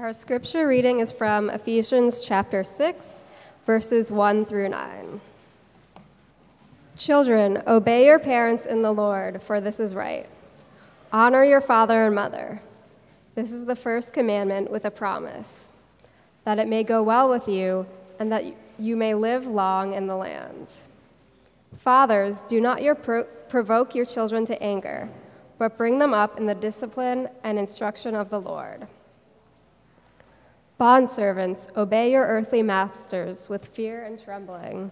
Our scripture reading is from Ephesians chapter 6, verses 1 through 9. Children, obey your parents in the Lord, for this is right. Honor your father and mother. This is the first commandment with a promise that it may go well with you and that you may live long in the land. Fathers, do not your pro- provoke your children to anger, but bring them up in the discipline and instruction of the Lord. Bondservants, obey your earthly masters with fear and trembling,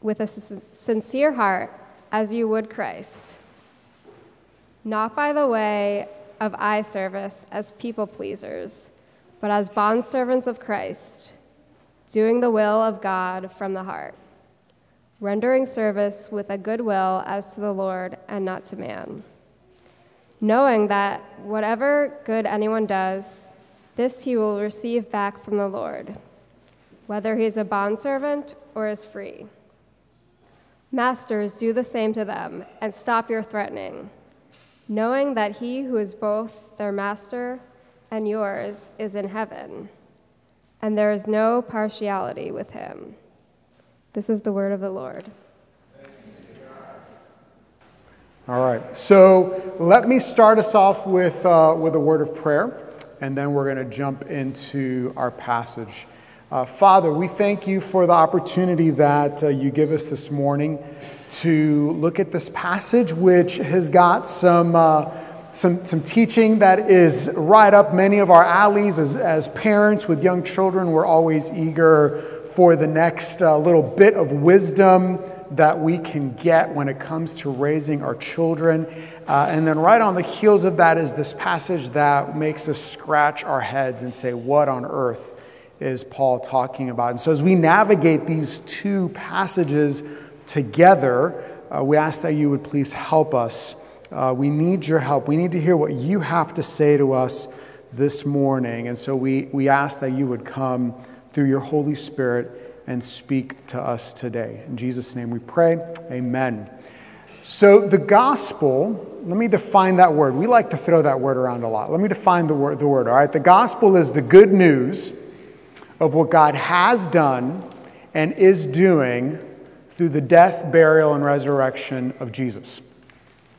with a sincere heart, as you would Christ. Not by the way of eye service as people pleasers, but as bondservants of Christ, doing the will of God from the heart, rendering service with a good will as to the Lord and not to man, knowing that whatever good anyone does, this he will receive back from the Lord, whether he is a bondservant or is free. Masters, do the same to them, and stop your threatening, knowing that he who is both their master and yours is in heaven, and there is no partiality with him. This is the word of the Lord. All right, so let me start us off with, uh, with a word of prayer and then we're going to jump into our passage. Uh, Father, we thank you for the opportunity that uh, you give us this morning to look at this passage, which has got some, uh, some, some teaching that is right up many of our alleys. As, as parents with young children, we're always eager for the next uh, little bit of wisdom that we can get when it comes to raising our children. Uh, and then, right on the heels of that, is this passage that makes us scratch our heads and say, What on earth is Paul talking about? And so, as we navigate these two passages together, uh, we ask that you would please help us. Uh, we need your help. We need to hear what you have to say to us this morning. And so, we, we ask that you would come through your Holy Spirit and speak to us today. In Jesus' name we pray. Amen. So, the gospel, let me define that word. We like to throw that word around a lot. Let me define the word, the word, all right? The gospel is the good news of what God has done and is doing through the death, burial, and resurrection of Jesus.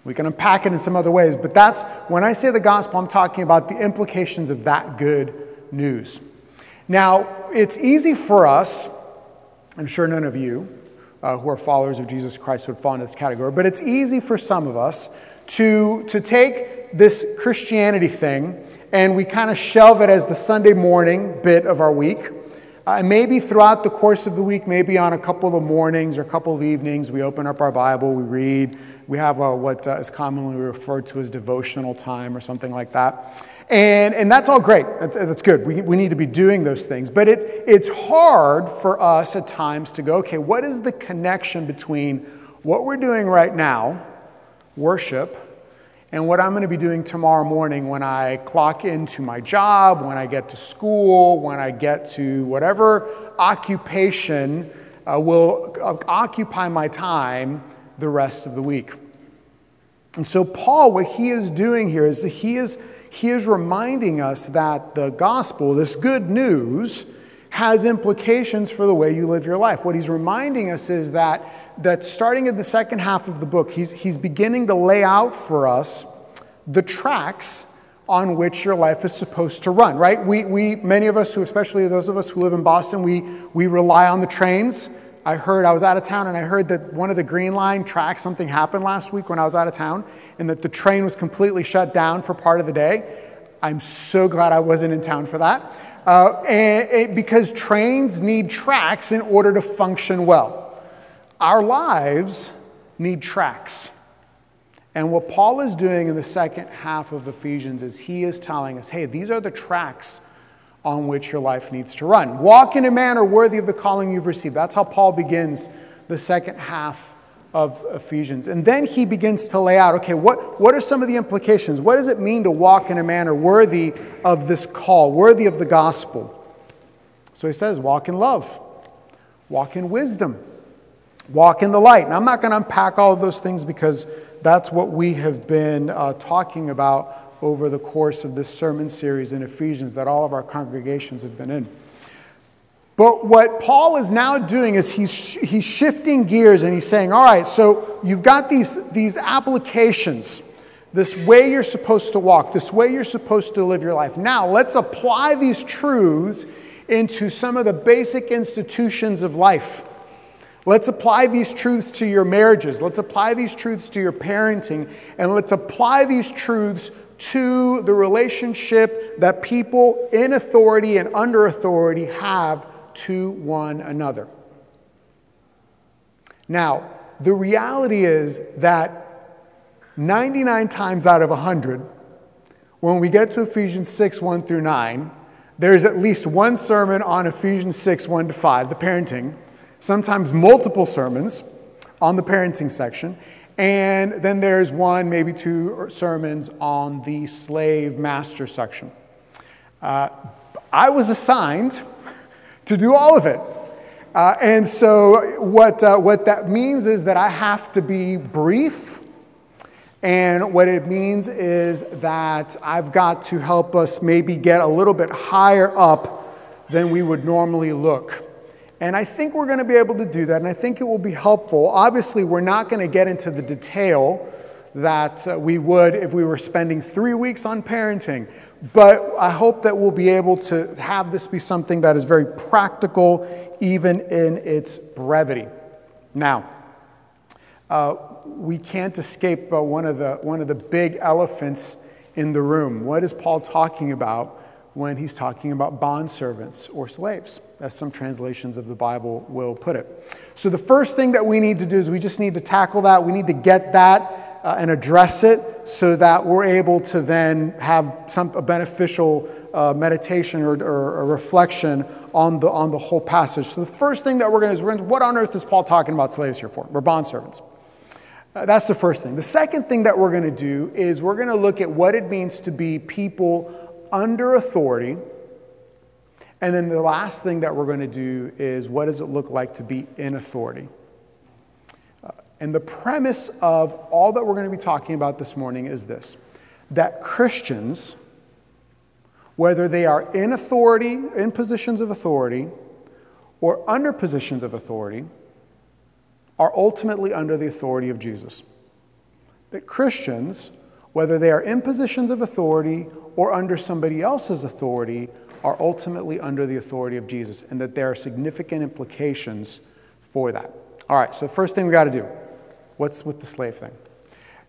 We can unpack it in some other ways, but that's when I say the gospel, I'm talking about the implications of that good news. Now, it's easy for us I'm sure none of you uh, who are followers of Jesus Christ would fall into this category, but it's easy for some of us to, to take this Christianity thing and we kind of shelve it as the Sunday morning bit of our week. Uh, and maybe throughout the course of the week, maybe on a couple of mornings or a couple of evenings, we open up our Bible, we read, we have a, what uh, is commonly referred to as devotional time or something like that. And, and that's all great. That's, that's good. We, we need to be doing those things. But it, it's hard for us at times to go, okay, what is the connection between what we're doing right now, worship, and what I'm going to be doing tomorrow morning when I clock into my job, when I get to school, when I get to whatever occupation uh, will uh, occupy my time the rest of the week. And so, Paul, what he is doing here is he is he is reminding us that the gospel, this good news, has implications for the way you live your life. What he's reminding us is that, that starting in the second half of the book, he's, he's beginning to lay out for us the tracks on which your life is supposed to run, right? We, we many of us who, especially those of us who live in Boston, we, we rely on the trains. I heard, I was out of town and I heard that one of the Green Line tracks, something happened last week when I was out of town and that the train was completely shut down for part of the day. I'm so glad I wasn't in town for that. Uh, and, because trains need tracks in order to function well. Our lives need tracks. And what Paul is doing in the second half of Ephesians is he is telling us hey, these are the tracks on which your life needs to run. Walk in a manner worthy of the calling you've received. That's how Paul begins the second half of Ephesians. And then he begins to lay out okay, what, what are some of the implications? What does it mean to walk in a manner worthy of this call, worthy of the gospel? So he says, walk in love, walk in wisdom, walk in the light. And I'm not going to unpack all of those things because that's what we have been uh, talking about over the course of this sermon series in Ephesians that all of our congregations have been in. But what Paul is now doing is he's, he's shifting gears and he's saying, all right, so you've got these, these applications, this way you're supposed to walk, this way you're supposed to live your life. Now, let's apply these truths into some of the basic institutions of life. Let's apply these truths to your marriages. Let's apply these truths to your parenting. And let's apply these truths to the relationship that people in authority and under authority have to one another. Now, the reality is that 99 times out of 100, when we get to Ephesians 6 1 through 9, there's at least one sermon on Ephesians 6 1 to 5, the parenting, sometimes multiple sermons on the parenting section, and then there's one, maybe two sermons on the slave master section. Uh, I was assigned to do all of it. Uh, and so, what, uh, what that means is that I have to be brief. And what it means is that I've got to help us maybe get a little bit higher up than we would normally look. And I think we're going to be able to do that, and I think it will be helpful. Obviously, we're not going to get into the detail that uh, we would if we were spending three weeks on parenting. But I hope that we'll be able to have this be something that is very practical, even in its brevity. Now, uh, we can't escape uh, one, of the, one of the big elephants in the room. What is Paul talking about when he's talking about bondservants or slaves, as some translations of the Bible will put it? So, the first thing that we need to do is we just need to tackle that. We need to get that uh, and address it so that we're able to then have some a beneficial uh, meditation or, or, or, reflection on the, on the whole passage. So the first thing that we're going to do is what on earth is Paul talking about slaves here for? We're bondservants. Uh, that's the first thing. The second thing that we're going to do is we're going to look at what it means to be people under authority. And then the last thing that we're going to do is what does it look like to be in authority? And the premise of all that we're going to be talking about this morning is this that Christians, whether they are in authority, in positions of authority, or under positions of authority, are ultimately under the authority of Jesus. That Christians, whether they are in positions of authority or under somebody else's authority, are ultimately under the authority of Jesus, and that there are significant implications for that. All right, so the first thing we got to do What's with the slave thing?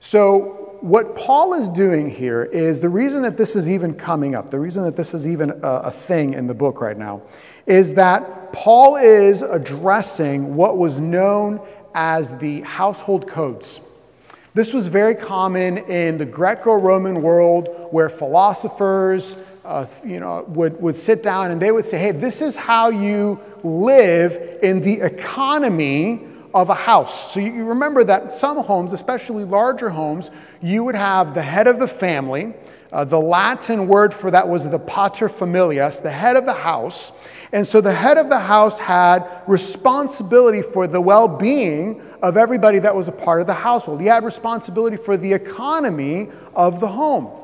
So, what Paul is doing here is the reason that this is even coming up, the reason that this is even a, a, thing in the book right now, is that Paul is addressing what was known as the household codes. This was very common in the Greco Roman world where philosophers uh, you know, would, would sit down and they would say, hey, this is how you live in the economy of a house. So you remember that some homes, especially larger homes, you would have the head of the family. Uh, the Latin word for that was the pater familias, the head of the house. And so the head of the house had responsibility for the well being of everybody that was a part of the household. He had responsibility for the economy of the home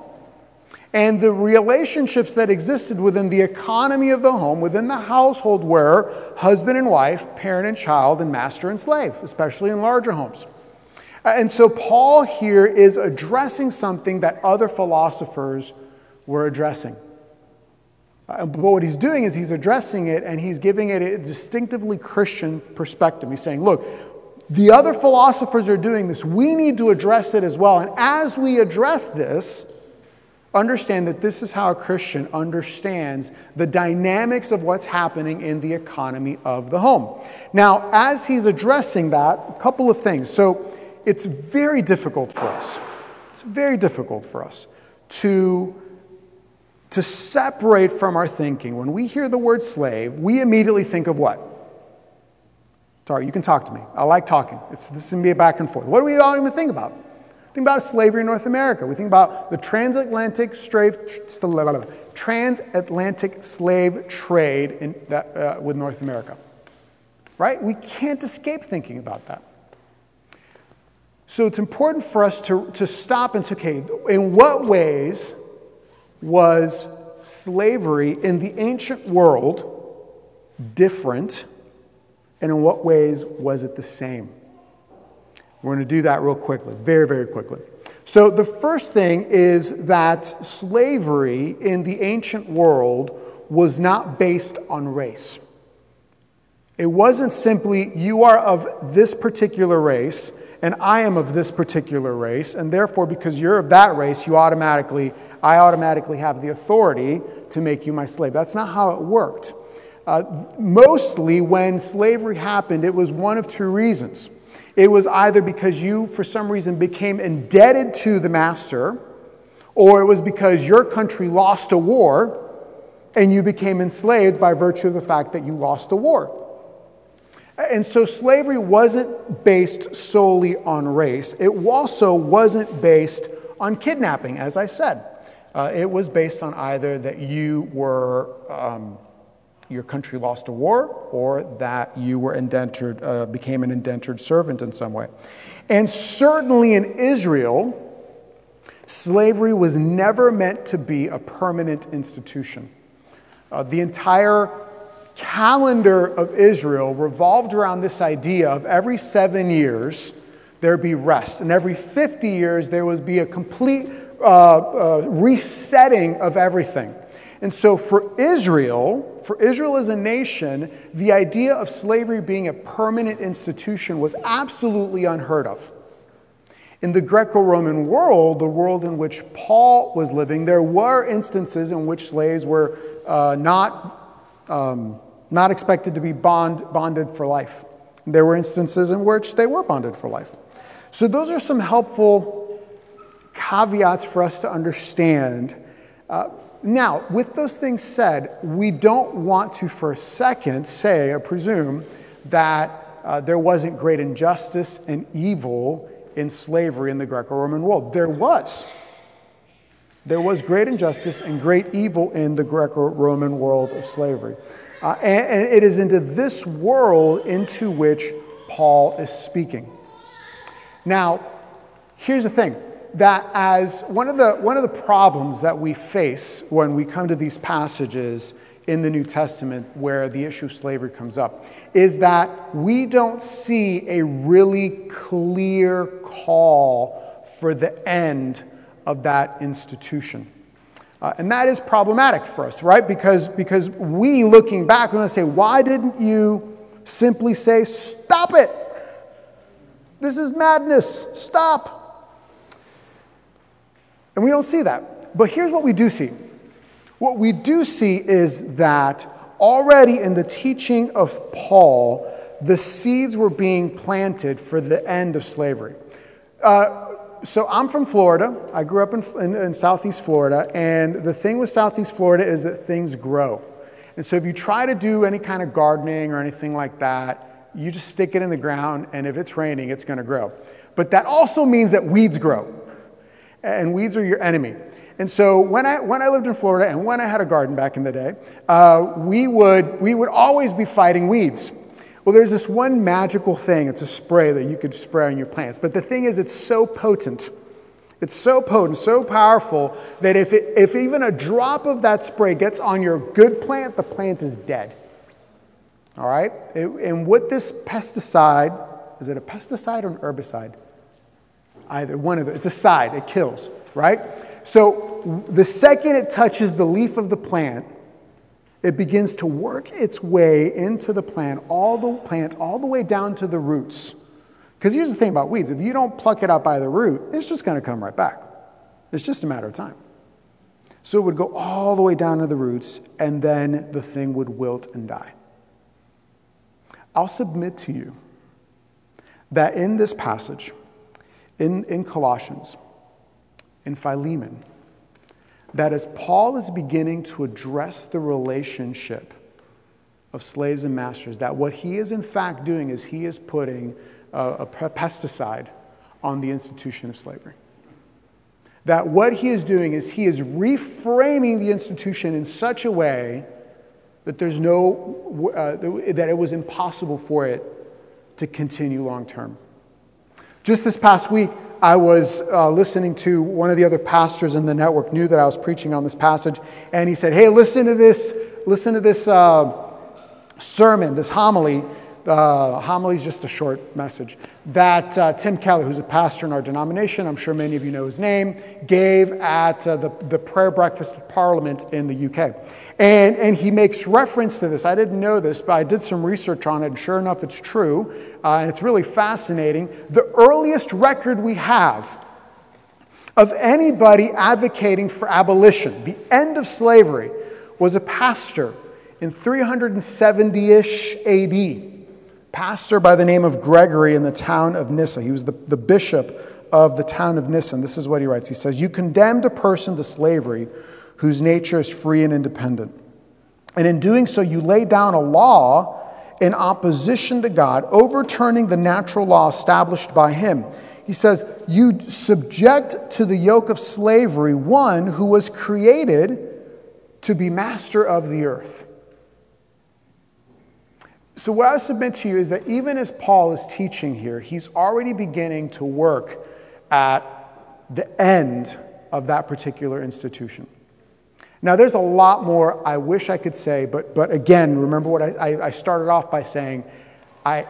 and the relationships that existed within the economy of the home, within the household, were husband and wife, parent and child, and master and slave, especially in larger homes. Uh, and so Paul here is addressing something that other philosophers were addressing. Uh, but what he's doing is he's addressing it and he's giving it a distinctively Christian perspective. He's saying, look, the other philosophers are doing this. We need to address it as well. And as we address this, understand that this is how a Christian understands the dynamics of what's happening in the economy of the home. Now, as he's addressing that, a couple of things. So, it's very difficult for us. It's very difficult for us to, to separate from our thinking. When we hear the word slave, we immediately think of what? Sorry, you can talk to me. I like talking. It's, this is going to be a back and forth. What do we all even think about? Think about slavery in North America. We think about the transatlantic slave, transatlantic slave trade in that, uh, with North America. Right? We can't escape thinking about that. So it's important for us to, to stop and say, okay, in what ways was slavery in the ancient world different, and in what ways was it the same? We're going to do that real quickly, very, very quickly. So, the first thing is that slavery in the ancient world was not based on race. It wasn't simply, you are of this particular race, and I am of this particular race, and therefore, because you're of that race, you automatically, I automatically have the authority to make you my slave. That's not how it worked. Uh, mostly, when slavery happened, it was one of two reasons. It was either because you, for some reason, became indebted to the master, or it was because your country lost a war and you became enslaved by virtue of the fact that you lost a war. And so slavery wasn't based solely on race. It also wasn't based on kidnapping, as I said. Uh, it was based on either that you were, um, your country lost a war, or that you were indentured, uh, became an indentured servant in some way. And certainly in Israel, slavery was never meant to be a permanent institution. Uh, the entire calendar of Israel revolved around this idea of every seven years there'd be rest, and every 50 years there would be a complete uh, uh, resetting of everything. And so, for Israel, for Israel as a nation, the idea of slavery being a permanent institution was absolutely unheard of. In the Greco Roman world, the world in which Paul was living, there were instances in which slaves were uh, not um, not expected to be bond, bonded for life. There were instances in which they were bonded for life. So, those are some helpful caveats for us to understand. Uh, now, with those things said, we don't want to for a second say or presume that uh, there wasn't great injustice and evil in slavery in the Greco Roman world. There was. There was great injustice and great evil in the Greco Roman world of slavery. Uh, and, and it is into this world into which Paul is speaking. Now, here's the thing that as one of the one of the problems that we face when we come to these passages in the New Testament where the issue of slavery comes up is that we don't see a really clear call for the end of that institution. Uh, and that is problematic for us, right? Because, because we, looking back, we're going to say, why didn't you simply say, stop it? This is madness. Stop. And we don't see that. But here's what we do see what we do see is that already in the teaching of Paul, the seeds were being planted for the end of slavery. Uh, so I'm from Florida. I grew up in, in, in, Southeast Florida. And the thing with Southeast Florida is that things grow. And so if you try to do any kind of gardening or anything like that, you just stick it in the ground, and if it's raining, it's going to grow. But that also means that weeds grow. And weeds are your enemy. And so when I, when I lived in Florida and when I had a garden back in the day, uh, we, would, we would always be fighting weeds. Well, there's this one magical thing. It's a spray that you could spray on your plants. But the thing is, it's so potent. It's so potent, so powerful that if, it, if even a drop of that spray gets on your good plant, the plant is dead. All right? It, and what this pesticide is it a pesticide or an herbicide? Either one of it. It's a side, it kills, right? So the second it touches the leaf of the plant, it begins to work its way into the plant, all the plant, all the way down to the roots. Because here's the thing about weeds if you don't pluck it out by the root, it's just going to come right back. It's just a matter of time. So it would go all the way down to the roots, and then the thing would wilt and die. I'll submit to you that in this passage, in, in Colossians, in Philemon, that as Paul is beginning to address the relationship of slaves and masters, that what he is in fact doing is he is putting a, a pesticide on the institution of slavery. That what he is doing is he is reframing the institution in such a way that there's no, uh, that it was impossible for it to continue long term. Just this past week, I was uh, listening to one of the other pastors in the network, knew that I was preaching on this passage, and he said, Hey, listen to this, listen to this uh, sermon, this homily. Uh, homily is just a short message that uh, Tim Keller, who's a pastor in our denomination, I'm sure many of you know his name, gave at uh, the, the prayer breakfast of Parliament in the UK. And, and he makes reference to this. I didn't know this, but I did some research on it, and sure enough, it's true. Uh, and it's really fascinating. The earliest record we have of anybody advocating for abolition, the end of slavery, was a pastor in 370 ish AD. Pastor by the name of Gregory in the town of Nyssa. He was the, the bishop of the town of Nyssa. And this is what he writes He says, You condemned a person to slavery whose nature is free and independent. And in doing so, you lay down a law in opposition to God, overturning the natural law established by Him. He says, You subject to the yoke of slavery one who was created to be master of the earth. So, what I submit to you is that even as Paul is teaching here, he's already beginning to work at the end of that particular institution. Now, there's a lot more I wish I could say, but, but again, remember what I, I started off by saying I,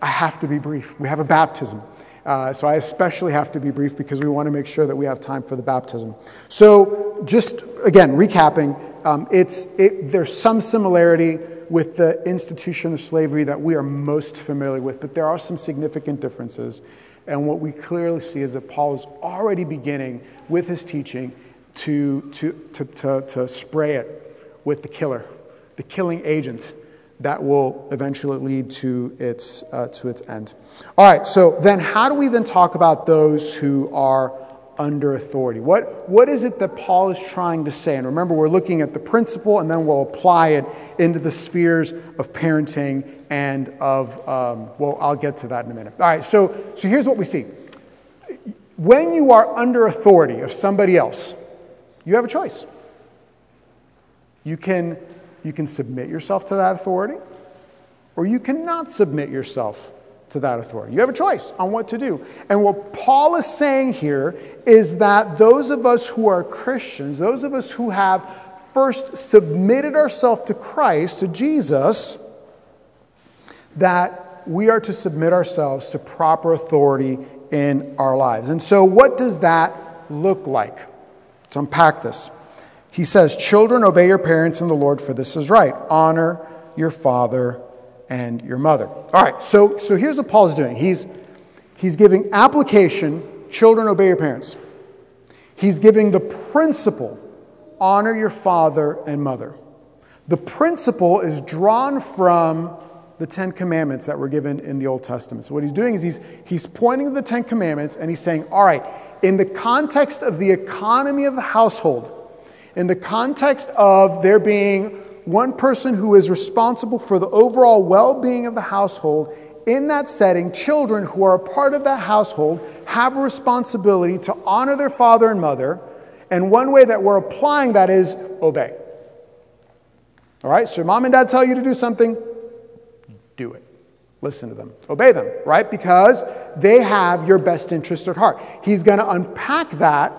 I have to be brief. We have a baptism. Uh, so I especially have to be brief because we want to make sure that we have time for the baptism. So, just again, recapping, um, it's, it, there's some similarity with the institution of slavery that we are most familiar with, but there are some significant differences. And what we clearly see is that Paul is already beginning with his teaching to, to, to, to, to spray it with the killer, the killing agent that will eventually lead to its, uh, to its end. All right, so then how do we then talk about those who are under authority? What, what is it that Paul is trying to say? And remember, we're looking at the principle and then we'll apply it into the spheres of parenting and of, um, well, I'll get to that in a minute. All right, so, so here's what we see. When you are under authority of somebody else, you have a choice. You can, you can submit yourself to that authority, or you cannot submit yourself to that authority. You have a choice on what to do. And what Paul is saying here is that those of us who are Christians, those of us who have first submitted ourselves to Christ, to Jesus, that we are to submit ourselves to proper authority in our lives. And so, what does that look like? Let's unpack this. He says, Children, obey your parents in the Lord, for this is right. Honor your father and your mother. All right, so, so here's what Paul's doing. He's, he's giving application, children, obey your parents. He's giving the principle, honor your father and mother. The principle is drawn from the Ten Commandments that were given in the Old Testament. So, what he's doing is he's, he's pointing to the Ten Commandments and he's saying, All right, in the context of the economy of the household, in the context of there being one person who is responsible for the overall well being of the household, in that setting, children who are a part of that household have a responsibility to honor their father and mother. And one way that we're applying that is obey. All right, so mom and dad tell you to do something, do it. Listen to them, obey them, right? Because they have your best interest at heart. He's going to unpack that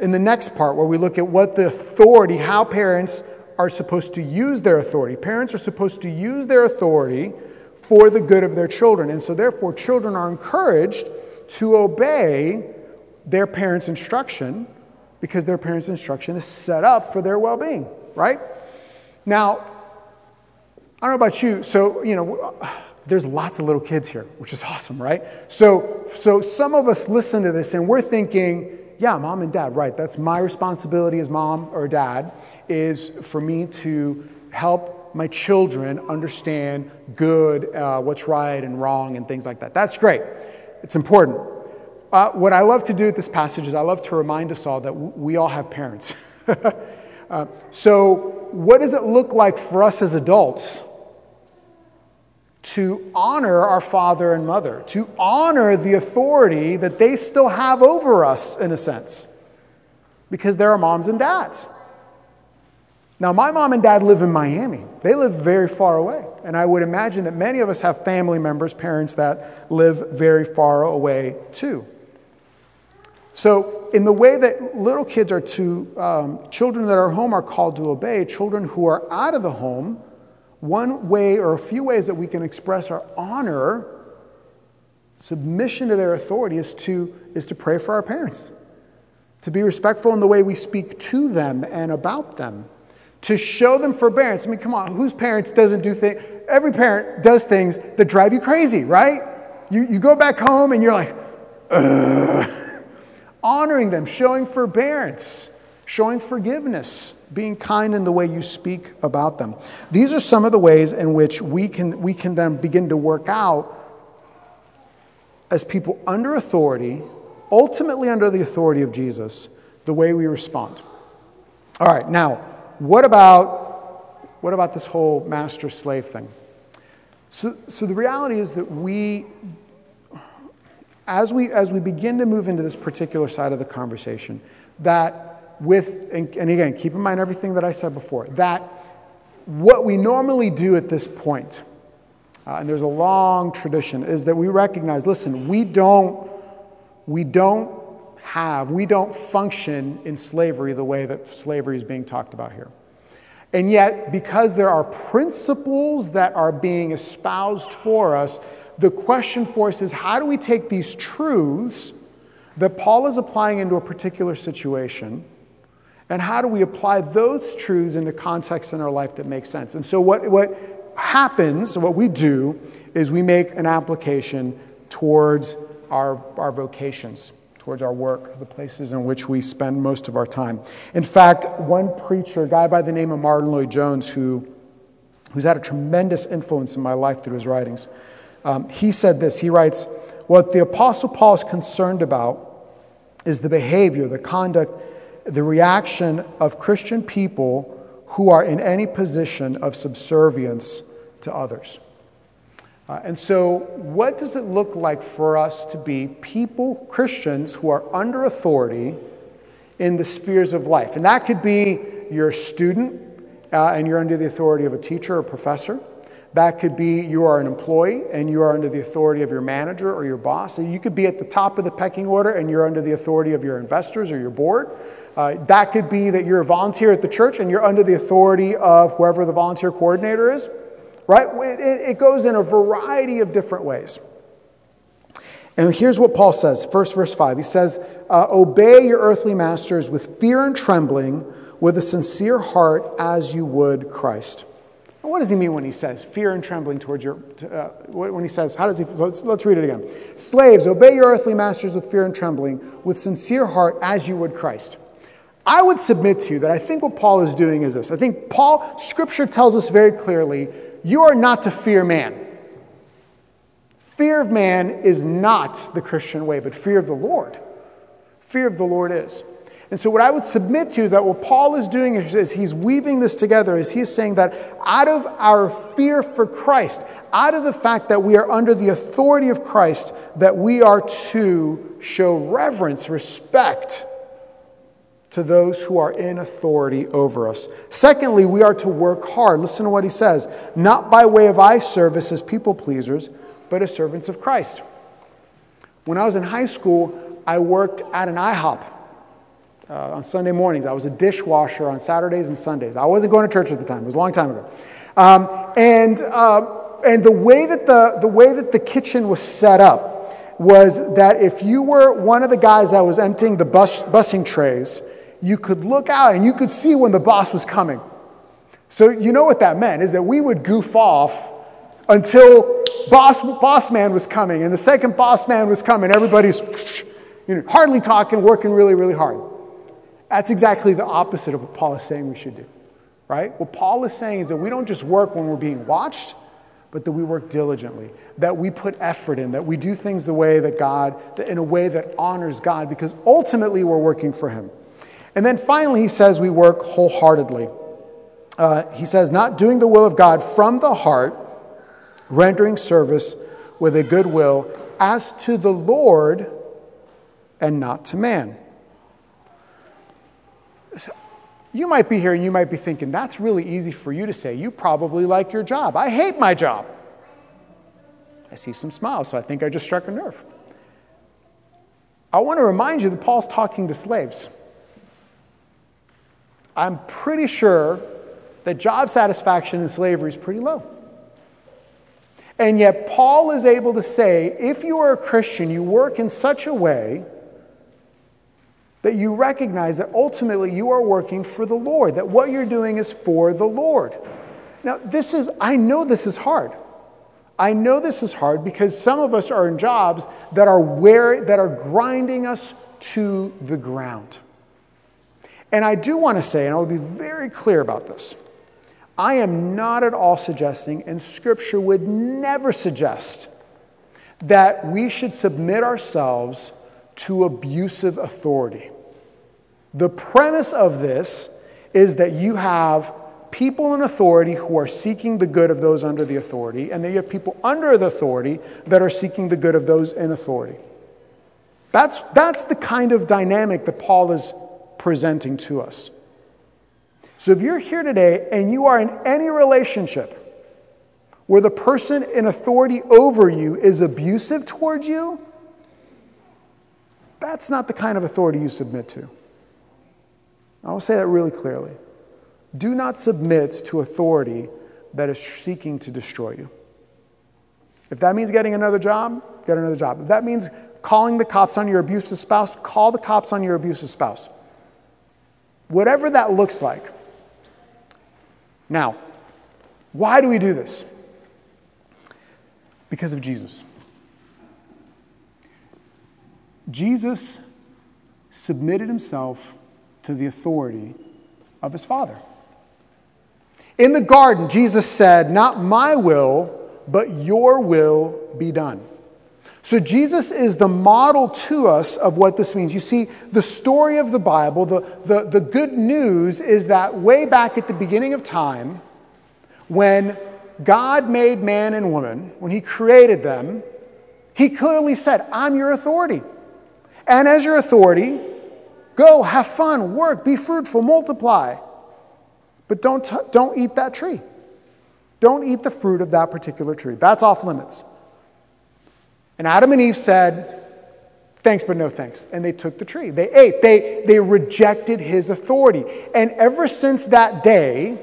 in the next part where we look at what the authority, how parents are supposed to use their authority. Parents are supposed to use their authority for the good of their children. And so, therefore, children are encouraged to obey their parents' instruction because their parents' instruction is set up for their well being, right? Now, I don't know about you, so, you know, there's lots of little kids here, which is awesome, right? So, so some of us listen to this and we're thinking, yeah, mom and dad, right? That's my responsibility as mom or dad is for me to help my children understand good, uh, what's right and wrong, and things like that. That's great. It's important. Uh, what I love to do with this passage is I love to remind us all that w- we all have parents. uh, so, what does it look like for us as adults to honor our father and mother, to honor the authority that they still have over us, in a sense, because they're our moms and dads. Now, my mom and dad live in Miami. They live very far away. And I would imagine that many of us have family members, parents that live very far away too. So, in the way that little kids are to, um, children that are home are called to obey, children who are out of the home, one way or a few ways that we can express our honor, submission to their authority, is to, is to pray for our parents, to be respectful in the way we speak to them and about them to show them forbearance. I mean, come on, whose parents doesn't do things? Every parent does things that drive you crazy, right? You, you go back home and you're like, Ugh. honoring them, showing forbearance, showing forgiveness, being kind in the way you speak about them. These are some of the ways in which we can, we can then begin to work out as people under authority, ultimately under the authority of Jesus, the way we respond. All right, now, what about, what about this whole master slave thing? So, so the reality is that we, as we, as we begin to move into this particular side of the conversation, that with, and, again, keep in mind everything that I said before, that what we normally do at this point, uh, and there's a long tradition, is that we recognize listen, we don't, we don't have, we don't function in slavery the way that slavery is being talked about here. And yet, because there are principles that are being espoused for us, the question for us is how do we take these truths that Paul is applying into a particular situation, and how do we apply those truths into context in our life that makes sense? And so, what, what happens, what we do, is we make an application towards our, our vocations towards our work, the places in which we spend most of our time. In fact, one preacher, a guy by the name of Martyn Lloyd-Jones, who, who's had a tremendous influence in my life through his writings, um, he said this. He writes, What the Apostle Paul is concerned about is the behavior, the conduct, the reaction of Christian people who are in any position of subservience to others. Uh, and so, what does it look like for us to be people, Christians, who are under authority in the spheres of life? And that could be you're a student uh, and you're under the authority of a teacher or professor. That could be you are an employee and you are under the authority of your manager or your boss. So you could be at the top of the pecking order and you're under the authority of your investors or your board. Uh, that could be that you're a volunteer at the church and you're under the authority of whoever the volunteer coordinator is right? It, it goes in a variety of different ways. And here's what Paul says, first verse 5. He says, uh, Obey your earthly masters with fear and trembling, with a sincere heart, as you would Christ. Now, what does he mean when he says fear and trembling towards your, uh, when he says, how does he, let's, let's read it again. Slaves, obey your earthly masters with fear and trembling, with sincere heart, as you would Christ. I would submit to you that I think what Paul is doing is this. I think Paul, scripture tells us very clearly you are not to fear man. Fear of man is not the Christian way, but fear of the Lord. Fear of the Lord is. And so, what I would submit to you is that what Paul is doing is, he's weaving this together, is he's saying that out of our fear for Christ, out of the fact that we are under the authority of Christ, that we are to show reverence, respect, to those who are in authority over us. Secondly, we are to work hard. Listen to what he says not by way of eye service as people pleasers, but as servants of Christ. When I was in high school, I worked at an IHOP uh, on Sunday mornings. I was a dishwasher on Saturdays and Sundays. I wasn't going to church at the time, it was a long time ago. Um, and, uh, and the, way that the, the way that the kitchen was set up, was that if you were one of the guys that was emptying the bus, busing trays, you could look out and you could see when the boss was coming. So you know what that meant is that we would goof off until boss, boss man was coming. And the second boss man was coming, everybody's you know, hardly talking, working really, really hard. That's exactly the opposite of what Paul is saying we should do, right? What Paul is saying is that we don't just work when we're being watched, but that we work diligently, that we put effort in, that we do things the way that God, in a way that honors God, because ultimately we're working for Him. And then finally, he says we work wholeheartedly. Uh, he says, not doing the will of God from the heart, rendering service with a good will as to the Lord and not to man. You might be here and you might be thinking, that's really easy for you to say. You probably like your job. I hate my job. I see some smiles, so I think I just struck a nerve. I want to remind you that Paul's talking to slaves. I'm pretty sure that job satisfaction in slavery is pretty low. And yet, Paul is able to say if you are a Christian, you work in such a way that you recognize that ultimately you are working for the Lord, that what you're doing is for the Lord. Now, this is, I know this is hard. I know this is hard because some of us are in jobs that are where that are grinding us to the ground. And I do want to say, and I will be very clear about this. I am not at all suggesting, and Scripture would never suggest, that we should submit ourselves to abusive authority. The premise of this is that you have people in authority who are seeking the good of those under the authority, and then you have people under the authority that are seeking the good of those in authority. That's, that's the kind of dynamic that Paul is presenting to us. So if you're here today and you are in any relationship where the person in authority over you is abusive towards you, that's not the kind of authority you submit to. I will say that really clearly. Do not submit to authority that is seeking to destroy you. If that means getting another job, get another job. If that means calling the cops on your abusive spouse, call the cops on your abusive spouse. Whatever that looks like. Now, why do we do this? Because of Jesus. Jesus submitted himself to the authority of his Father. In the garden, Jesus said, Not my will, but your will be done. So, Jesus is the model to us of what this means. You see, the story of the Bible, the, the, the good news is that way back at the beginning of time, when God made man and woman, when He created them, He clearly said, I'm your authority. And as your authority, go, have fun, work, be fruitful, multiply. But don't, t- don't eat that tree. Don't eat the fruit of that particular tree. That's off limits. And Adam and Eve said, Thanks, but no thanks. And they took the tree. They ate. They, they rejected his authority. And ever since that day,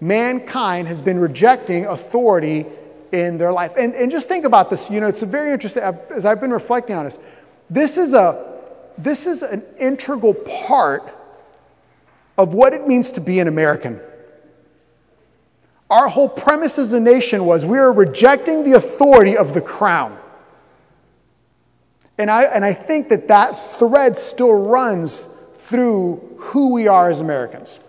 mankind has been rejecting authority in their life. And, and just think about this. You know, it's a very interesting, as I've been reflecting on this, this is, a, this is an integral part of what it means to be an American. Our whole premise as a nation was we are rejecting the authority of the crown. And I, and I think that that thread still runs through who we are as Americans.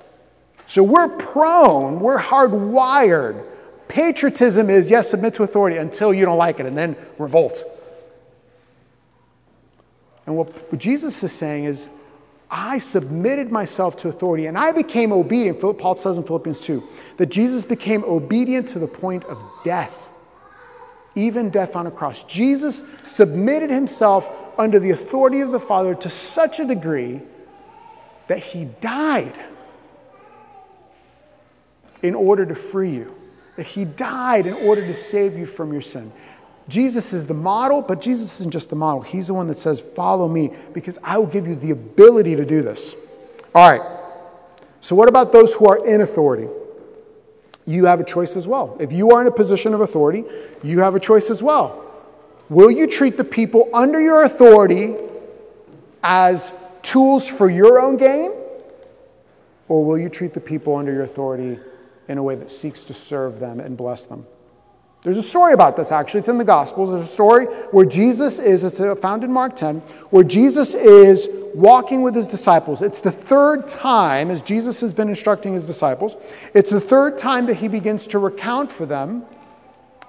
So we're prone, we're hardwired. Patriotism is, yes, submit to authority until you don't like it and then revolt. And what, what Jesus is saying is, I submitted myself to authority and I became obedient. Paul says in Philippians 2 that Jesus became obedient to the point of death, even death on a cross. Jesus submitted himself under the authority of the Father to such a degree that he died in order to free you, that he died in order to save you from your sin. Jesus is the model, but Jesus isn't just the model. He's the one that says, Follow me, because I will give you the ability to do this. All right. So, what about those who are in authority? You have a choice as well. If you are in a position of authority, you have a choice as well. Will you treat the people under your authority as tools for your own gain? Or will you treat the people under your authority in a way that seeks to serve them and bless them? There's a story about this actually. It's in the Gospels. There's a story where Jesus is, it's found in Mark 10, where Jesus is walking with his disciples. It's the third time, as Jesus has been instructing his disciples, it's the third time that he begins to recount for them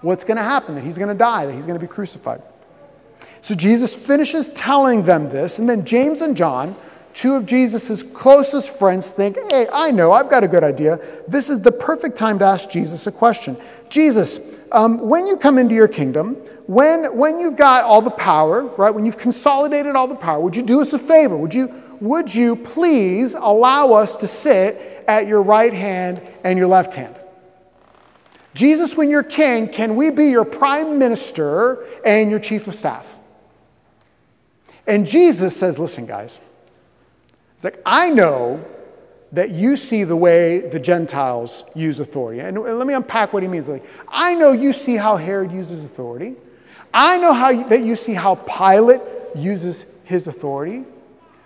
what's going to happen, that he's going to die, that he's going to be crucified. So Jesus finishes telling them this, and then James and John, two of Jesus' closest friends, think, hey, I know, I've got a good idea. This is the perfect time to ask Jesus a question. Jesus, um, when you come into your kingdom, when, when you've got all the power, right, when you've consolidated all the power, would you do us a favor? Would you, would you please allow us to sit at your right hand and your left hand? Jesus, when you're king, can we be your prime minister and your chief of staff? And Jesus says, Listen, guys, it's like, I know that you see the way the Gentiles use authority. And let me unpack what he means. Like, I know you see how Herod uses authority. I know how you, that you see how Pilate uses his authority.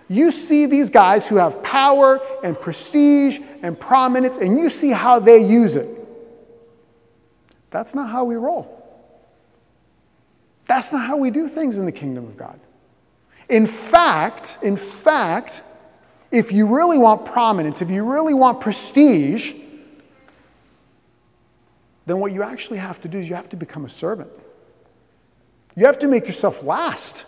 You see these guys who have power and prestige and prominence, and you see how they use it. That's not how we roll. That's not how we do things in the kingdom of God. In fact, in fact, if you really want prominence, if you really want prestige, then what you actually have to do is you have to become a servant. You have to make yourself last.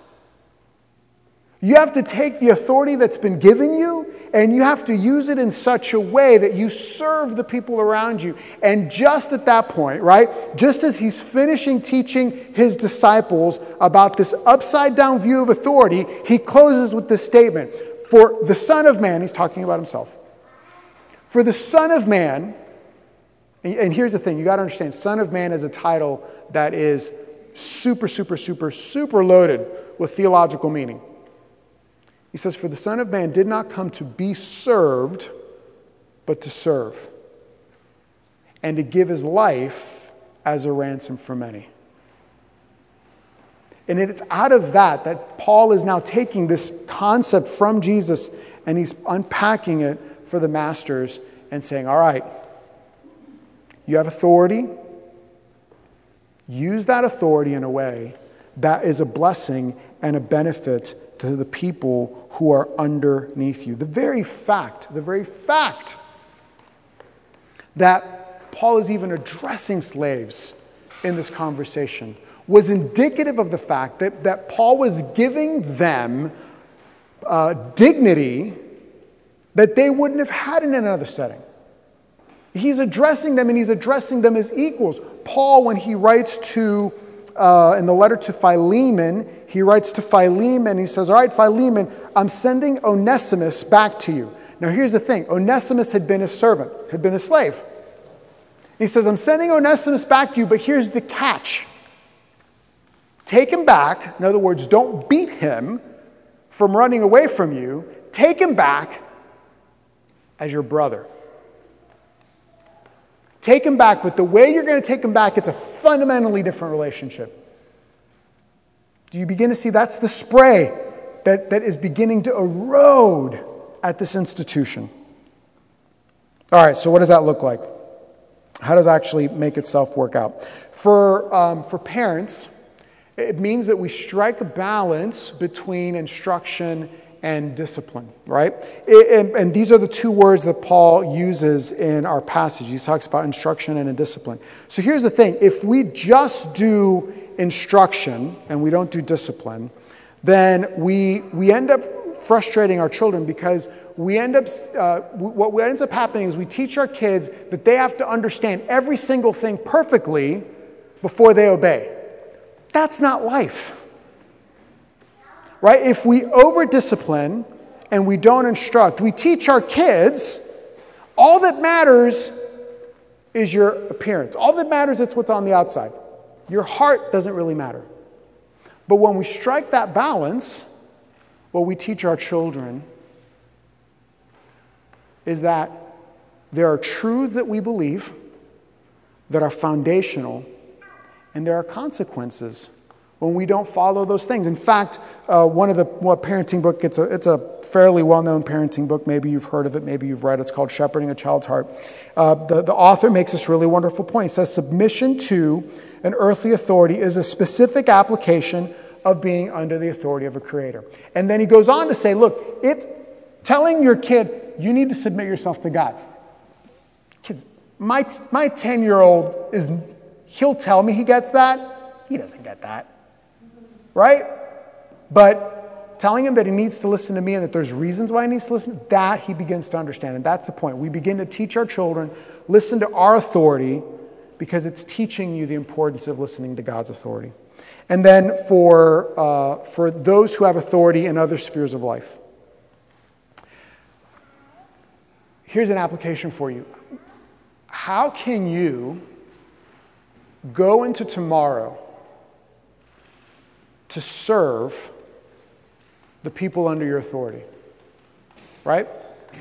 You have to take the authority that's been given you and you have to use it in such a way that you serve the people around you. And just at that point, right, just as he's finishing teaching his disciples about this upside down view of authority, he closes with this statement For the Son of Man, he's talking about himself. For the Son of Man, and here's the thing you got to understand Son of Man is a title that is super, super, super, super loaded with theological meaning. He says, For the Son of Man did not come to be served, but to serve, and to give his life as a ransom for many. And it's out of that that Paul is now taking this concept from Jesus and he's unpacking it for the masters and saying, All right, you have authority. Use that authority in a way that is a blessing and a benefit to the people who are underneath you. The very fact, the very fact that Paul is even addressing slaves in this conversation was indicative of the fact that, that Paul was giving them uh, dignity that they wouldn't have had in another setting. He's addressing them and he's addressing them as equals. Paul, when he writes to, uh, in the letter to Philemon, he writes to Philemon, and he says, All right, Philemon, I'm sending Onesimus back to you. Now, here's the thing Onesimus had been a servant, had been a slave. He says, I'm sending Onesimus back to you, but here's the catch. Take him back. In other words, don't beat him from running away from you. Take him back as your brother. Take him back, but the way you're going to take him back, it's a fundamentally different relationship. Do you begin to see that's the spray that, that is beginning to erode at this institution? All right, so what does that look like? How does it actually make itself work out? For, um, for parents, it means that we strike a balance between instruction and discipline, right? It, and, and, these are the two words that Paul uses in our passage. He talks about instruction and discipline. So here's the thing if we just do instruction and we don't do discipline, then we, we end up frustrating our children because we end up, uh, what ends up happening is we teach our kids that they have to understand every single thing perfectly before they obey. That's not life. Right? If we over discipline and we don't instruct, we teach our kids all that matters is your appearance. All that matters is what's on the outside. Your heart doesn't really matter. But when we strike that balance, what we teach our children is that there are truths that we believe that are foundational, and there are consequences when we don't follow those things. In fact, uh, one of the parenting book, it's a, it's a fairly well-known parenting book. Maybe you've heard of it, maybe you've read it. It's called Shepherding a Child's Heart. Uh, the, the author makes this really wonderful point. He says, submission to an earthly authority is a specific application of being under the authority of a creator. And then he goes on to say, look, it's telling your kid, you need to submit yourself to God. Kids, my, my 10 year old is, he'll tell me he gets that. He doesn't get that. Right? But telling him that he needs to listen to me and that there's reasons why he needs to listen, that he begins to understand. And that's the point. We begin to teach our children, listen to our authority because it's teaching you the importance of listening to God's authority. And then for, uh, for those who have authority in other spheres of life, here's an application for you. How can you go into tomorrow to serve the people under your authority? Right?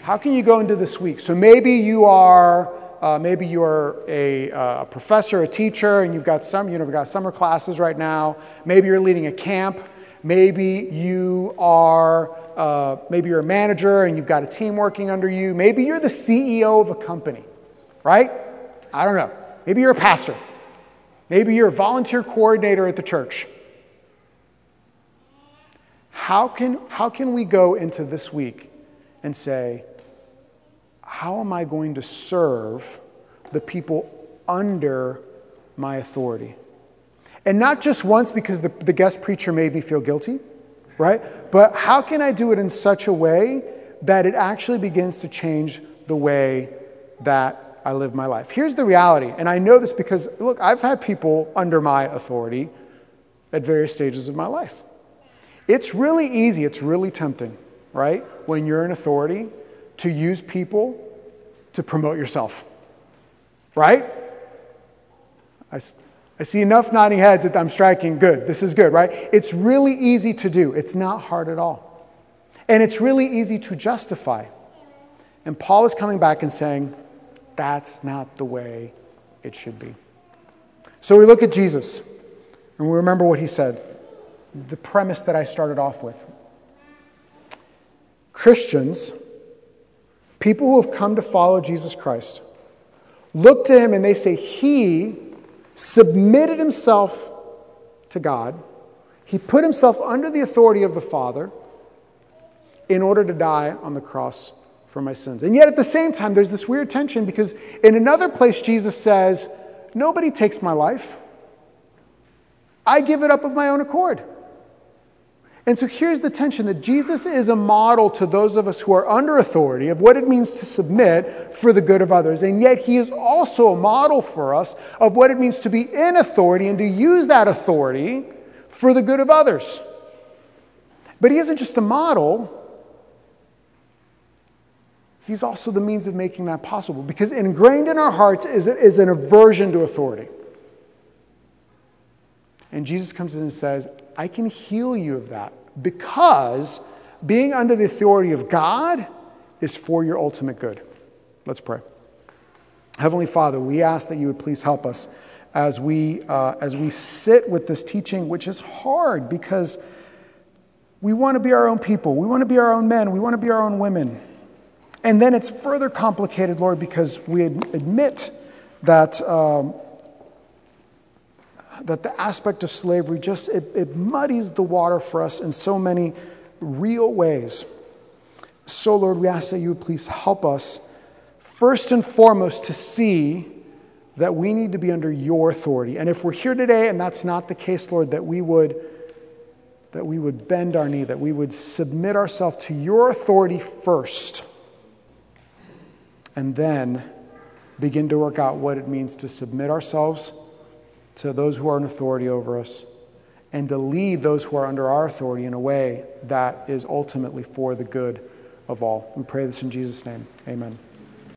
How can you go into this week? So maybe you are. Uh, maybe you're a, uh, a professor, a teacher, and you've got some, you know, we've got summer classes right now. Maybe you're leading a camp. Maybe you are, uh, maybe you're a manager and you've got a team working under you. Maybe you're the CEO of a company, right? I don't know. Maybe you're a pastor. Maybe you're a volunteer coordinator at the church. How can, how can we go into this week and say, how am I going to serve the people under my authority? And not just once because the, the guest preacher made me feel guilty, right? But how can I do it in such a way that it actually begins to change the way that I live my life? Here's the reality, and I know this because, look, I've had people under my authority at various stages of my life. It's really easy, it's really tempting, right? When you're in authority to use people to promote yourself, right? I, I see enough nodding heads that I'm striking good. This is good, right? It's really easy to do, it's not hard at all. And it's really easy to justify. And Paul is coming back and saying, that's not the way it should be. So we look at Jesus and we remember what he said, the premise that I started off with. Christians, people who have come to follow Jesus Christ, look to him and they say, He submitted himself to God. He put himself under the authority of the Father in order to die on the cross for my sins. And yet at the same time, there's this weird tension because in another place, Jesus says, Nobody takes my life. I give it up of my own accord. And so here's the tension that Jesus is a model to those of us who are under authority of what it means to submit for the good of others. And yet he is also a model for us of what it means to be in authority and to use that authority for the good of others. But he isn't just a model, he's also the means of making that possible because ingrained in our hearts is, is an aversion to authority. And Jesus comes in and says, I can heal you of that because being under the authority of God is for your ultimate good. Let's pray. Heavenly Father, we ask that you would please help us as we, uh, as we sit with this teaching, which is hard because we want to be our own people. We want to be our own men. We want to be our own women. And then it's further complicated, Lord, because we admit that um, that the aspect of slavery just it, it muddies the water for us in so many real ways. So, Lord, we ask that you would please help us, first and foremost, to see that we need to be under your authority. And if we're here today and that's not the case, Lord, that we would that we would bend our knee, that we would submit ourselves to your authority first, and then begin to work out what it means to submit ourselves to those who are in authority over us and to lead those who are under our authority in a way that is ultimately for the good of all. We pray this in Jesus' name. Amen.